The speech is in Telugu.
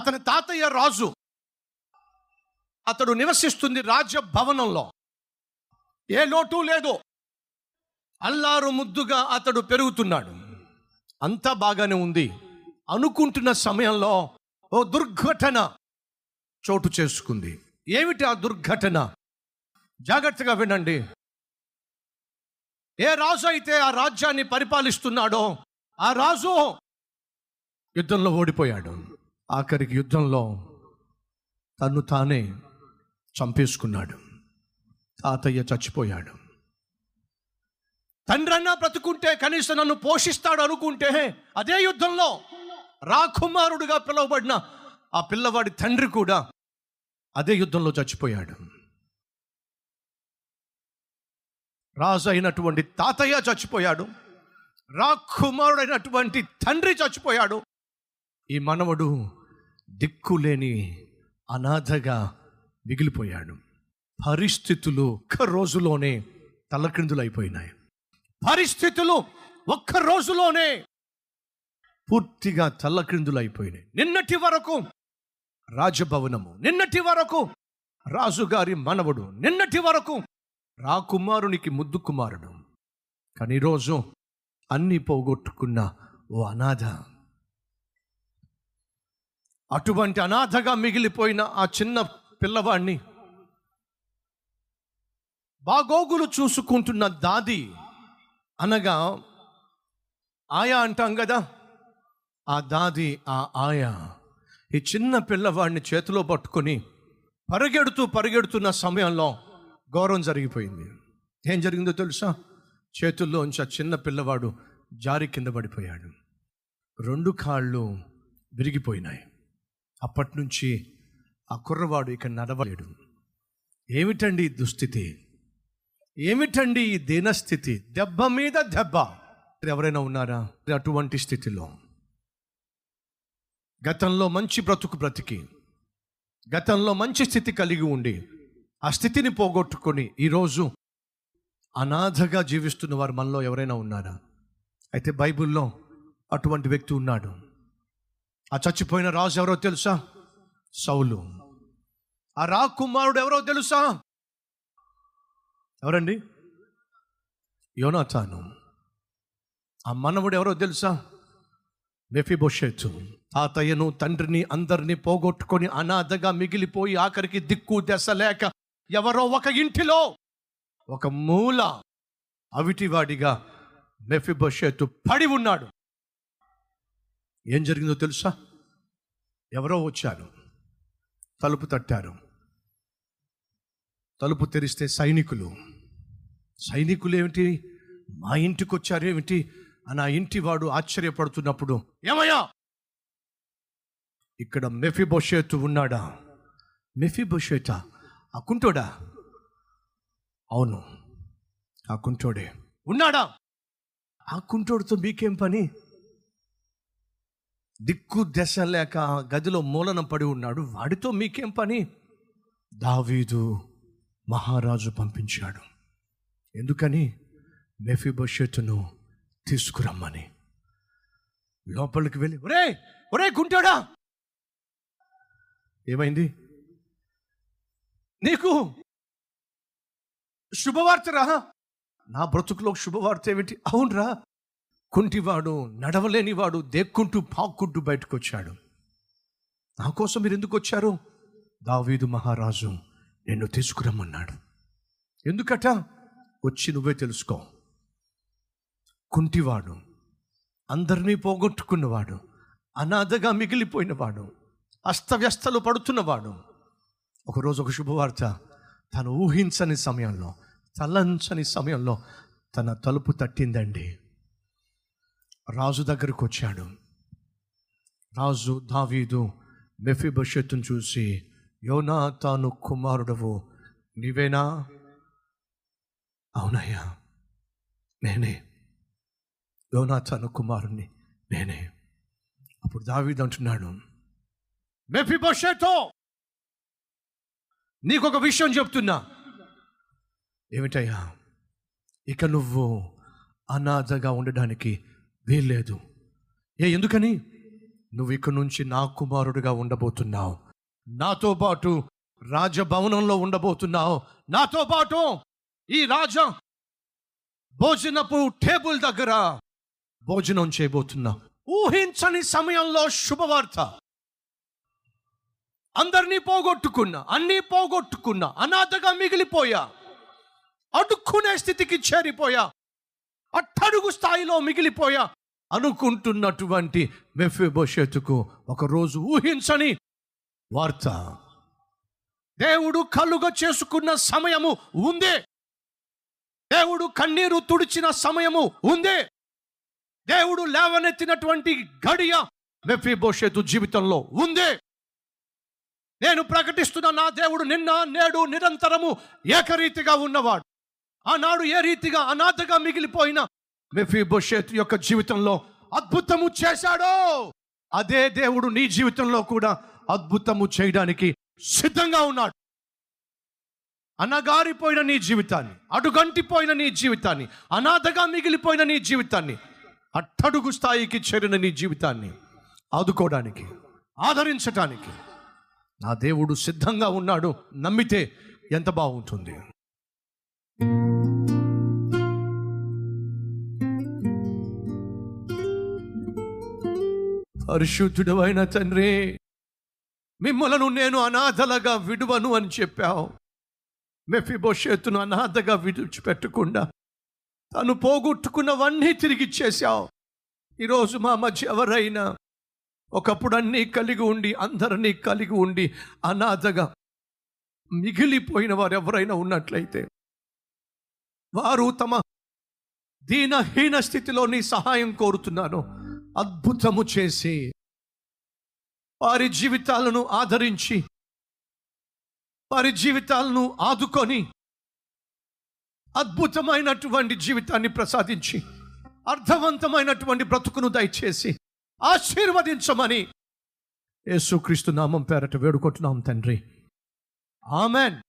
అతని తాతయ్య రాజు. అతడు నివసిస్తుంది రాజభవనంలో. ఏ లోటు లేదు. అల్లారు ముద్దుగా అతడు పెరుగుతున్నాడు. అంతా బాగానే ఉంది. అనుకుంటున్న సమయంలో ఓ దుర్ఘటన చోటు చేసుకుంది. ఏమిటి ఆ దుర్ఘటన? జాగ్రత్తగా వినండి. ఏ రాజు అయితే ఆ రాజ్యాన్ని పరిపాలిస్తున్నాడో ఆ రాజు యుద్ధంలో ఓడిపోయాడు. ఆఖరికి యుద్ధంలో తను తానే చంపేసుకున్నాడు. తాతయ్య చచ్చిపోయాడు. తండ్రి అన్నా బ్రతుకుంటే కనీసం నన్ను పోషిస్తాడు అనుకుంటే అదే యుద్ధంలో రాకుమారుడుగా పిలువబడిన ఆ పిల్లవాడి తండ్రి కూడా అదే యుద్ధంలో చచ్చిపోయాడు. రాజు అయినటువంటి తాతయ్య చచ్చిపోయాడు. రాకుమారుడైనటువంటి తండ్రి చచ్చిపోయాడు. ఈ మనవడు దిక్కులేని అనాథగా మిగిలిపోయాడు. పరిస్థితులు ఒక్క రోజులోనే తలక్రిందులైపోయినాయి. పరిస్థితులు ఒక్క రోజులోనే పూర్తిగా తల్లక్రిందులైపోయినాయి నిన్నటి వరకు రాజభవనము నిన్నటి వరకు రాజుగారి మనవడు నిన్నటి వరకు రాకుమారునికి ముద్దు కుమారుడు. కానీ ఈరోజు అన్ని పోగొట్టుకున్న ఓ అనాథ అటువంటి అనాథగా మిగిలిపోయిన ఆ చిన్న పిల్లవాడిని బాగోగులు చూసుకుంటున్న దాది అనగా ఆయా అంటాం కదా. ఆ దాది ఆ ఆయా ఈ చిన్న పిల్లవాడిని చేతిలో పట్టుకొని పరిగెడుతూ పరిగెడుతున్న సమయంలో గౌరవం జరిగిపోయింది. ఏం జరిగిందో తెలుసా? చేతుల్లోంచి ఆ చిన్న పిల్లవాడు జారి కింద పడిపోయాడు. రెండు కాళ్ళు విరిగిపోయినాయి. అప్పటి నుంచి ఆ కుర్రవాడు ఇక నడవలేడు. ఏమిటండి ఈ దుస్థితి? ఏమిటండి ఈ దీనస్థితి? దెబ్బ మీద దెబ్బ. ఎవరైనా ఉన్నారా? అటువంటి స్థితిలో? గతంలో మంచి బ్రతుకు బ్రతికి గతంలో మంచి స్థితి కలిగి ఉండి ఆ స్థితిని పోగొట్టుకొని ఈరోజు అనాథగా జీవిస్తున్న వారు మనలో ఎవరైనా ఉన్నారా? అయితే బైబిల్లో అటువంటి వ్యక్తి ఉన్నాడు. ఆ చచ్చిపోయిన రాజు ఎవరో తెలుసా? సౌలు. ఆ రాకుమారుడు ఎవరో తెలుసా? ఎవరండి? యోనాథాను ఆ మనవుడు ఎవరో తెలుసా? మెఫిబోషేతు. తాతయ్యను తండ్రిని అందరినీ పోగొట్టుకొని అనాథగా మిగిలిపోయి ఆఖరికి దిక్కు దశ లేక ఎవరో ఒక ఇంటిలో ఒక మూల అవిటివాడిగా మెఫిబోషేతు పడి ఉన్నాడు. ఏం జరిగిందో తెలుసా? ఎవరో వచ్చారు. తలుపు తట్టారు. తలుపు తెరిస్తే సైనికులు. సైనికులు ఏమిటి? మా ఇంటికి వచ్చారేమిటి అని ఆ ఇంటి వాడు ఆశ్చర్యపడుతున్నప్పుడు ఏమయ్యా? ఇక్కడ మెఫిబోషేతు ఉన్నాడా? మెఫిబోషేత ఆ కుంటోడా? అవును ఆ కుంటోడే. ఉన్నాడా? ఆ కుంటోడితో మీకేం పని? దిక్కు దశ లేక గదిలో మూలన పడి ఉన్నాడు. వాడితో మీకేం పని? దావీదు మహారాజు పంపించాడు. ఎందుకని? మెఫిబోషెతును తీసుకురమ్మని. లోపలికి వెళ్ళి ఒరే ఒరే గుంటాడా! ఏమైంది? నీకు శుభవార్త రా. నా బ్రతుకులో శుభవార్త ఏమిటి? అవునరా. కుంటివాడు నడవలేనివాడు దేక్కుంటూ పాక్కుంటూ బయటకు వచ్చాడు నా కోసం మీరు ఎందుకు వచ్చారు? దావీదు మహారాజు నిన్ను తీసుకురమ్మన్నాడు. ఎందుకట? వచ్చి నువ్వే తెలుసుకో. కుంటివాడు అందరినీ పోగొట్టుకున్నవాడు అనాథగా మిగిలిపోయినవాడు అస్తవ్యస్తలు పడుతున్నవాడు. ఒకరోజు ఒక శుభవార్త. తను ఊహించని సమయంలో తలంచని సమయంలో తన తలుపు తట్టిందండి. రాజు దగ్గరకు వచ్చాడు. రాజు దావీదు మెఫిబషత్తును చూసి యోనా తాను కుమారుడవు నీవేనా? అవునయ్యా నేనే. యోనా తాను కుమారుణ్ణి నేనే. అప్పుడు దావీదు అంటున్నాడు మెఫిబోషేతో నీకు ఒక విషయం చెప్తున్నా. ఏమిటయ్యా ఇక నువ్వు అనాథగా ఉండడానికి వీల్లేదు. ఏ ఎందుకని? నువ్వు ఇక్కడి నుంచి నా కుమారుడిగా ఉండబోతున్నావు. నాతో పాటు రాజభవనంలో ఉండబోతున్నావు. నాతో పాటు ఈ రాజ భోజనపు టేబుల్ దగ్గర భోజనం చేయబోతున్నావు. ఊహించని సమయంలో శుభవార్త. అందరినీ పోగొట్టుకున్నా అన్నీ పోగొట్టుకున్నా అనాథగా మిగిలిపోయా. అడుక్కునే స్థితికి చేరిపోయా. అట్టడుగు స్థాయిలో మిగిలిపోయా అనుకుంటున్నటువంటి మెఫిబోషెతుకు ఒకరోజు ఊహించని వార్త. దేవుడు కలుగ చేసుకున్న సమయము ఉందే. దేవుడు కన్నీరు తుడిచిన సమయము ఉందే. దేవుడు లేవనెత్తినటువంటి గడియ మెఫిబోషెతు జీవితంలో ఉందే. నేను ప్రకటిస్తున్న నా దేవుడు నిన్న నేడు నిరంతరము ఏకరీతిగా ఉన్నవాడు. ఆనాడు ఏ రీతిగా అనాథగా మిగిలిపోయిన మెఫీబోషేత్ యొక్క జీవితంలో అద్భుతము చేశాడో అదే దేవుడు నీ జీవితంలో కూడా అద్భుతము చేయడానికి సిద్ధంగా ఉన్నాడు. అనగారిపోయిన నీ జీవితాన్ని అడుగంటిపోయిన నీ జీవితాన్ని అనాథగా మిగిలిపోయిన నీ జీవితాన్ని అట్టడుగు స్థాయికి చేరిన నీ జీవితాన్ని ఆదుకోవడానికి ఆదరించటానికి నా దేవుడు సిద్ధంగా ఉన్నాడు. నమ్మితే ఎంత బాగుంటుంది? పరిశుద్ధుడు అయిన తండ్రి మిమ్మలను నేను అనాథలుగా విడువను అని చెప్పావు. మెఫిబోషేతును అనాథగా విడిచిపెట్టకుండా తను పోగొట్టుకున్నవన్నీ తిరిగిచ్చేశావు ఈరోజు మా మధ్య ఎవరైనా ఒకప్పుడు అన్నీ కలిగి ఉండి అందరినీ కలిగి ఉండి అనాథగా మిగిలిపోయిన వారు ఎవరైనా ఉన్నట్లయితే వారు తమ దీనహీన స్థితిలో నీ సహాయం కోరుతున్నాను. అద్భుతము చేసి వారి జీవితాలను ఆదరించి వారి జీవితాలను ఆదుకొని అద్భుతమైనటువంటి జీవితాన్ని ప్రసాదించి అర్థవంతమైనటువంటి బ్రతుకును దయచేసి ఆశీర్వదించమని యేసుక్రీస్తు నామం పేరట వేడుకుంటున్నాం తండ్రి. ఆమెన్.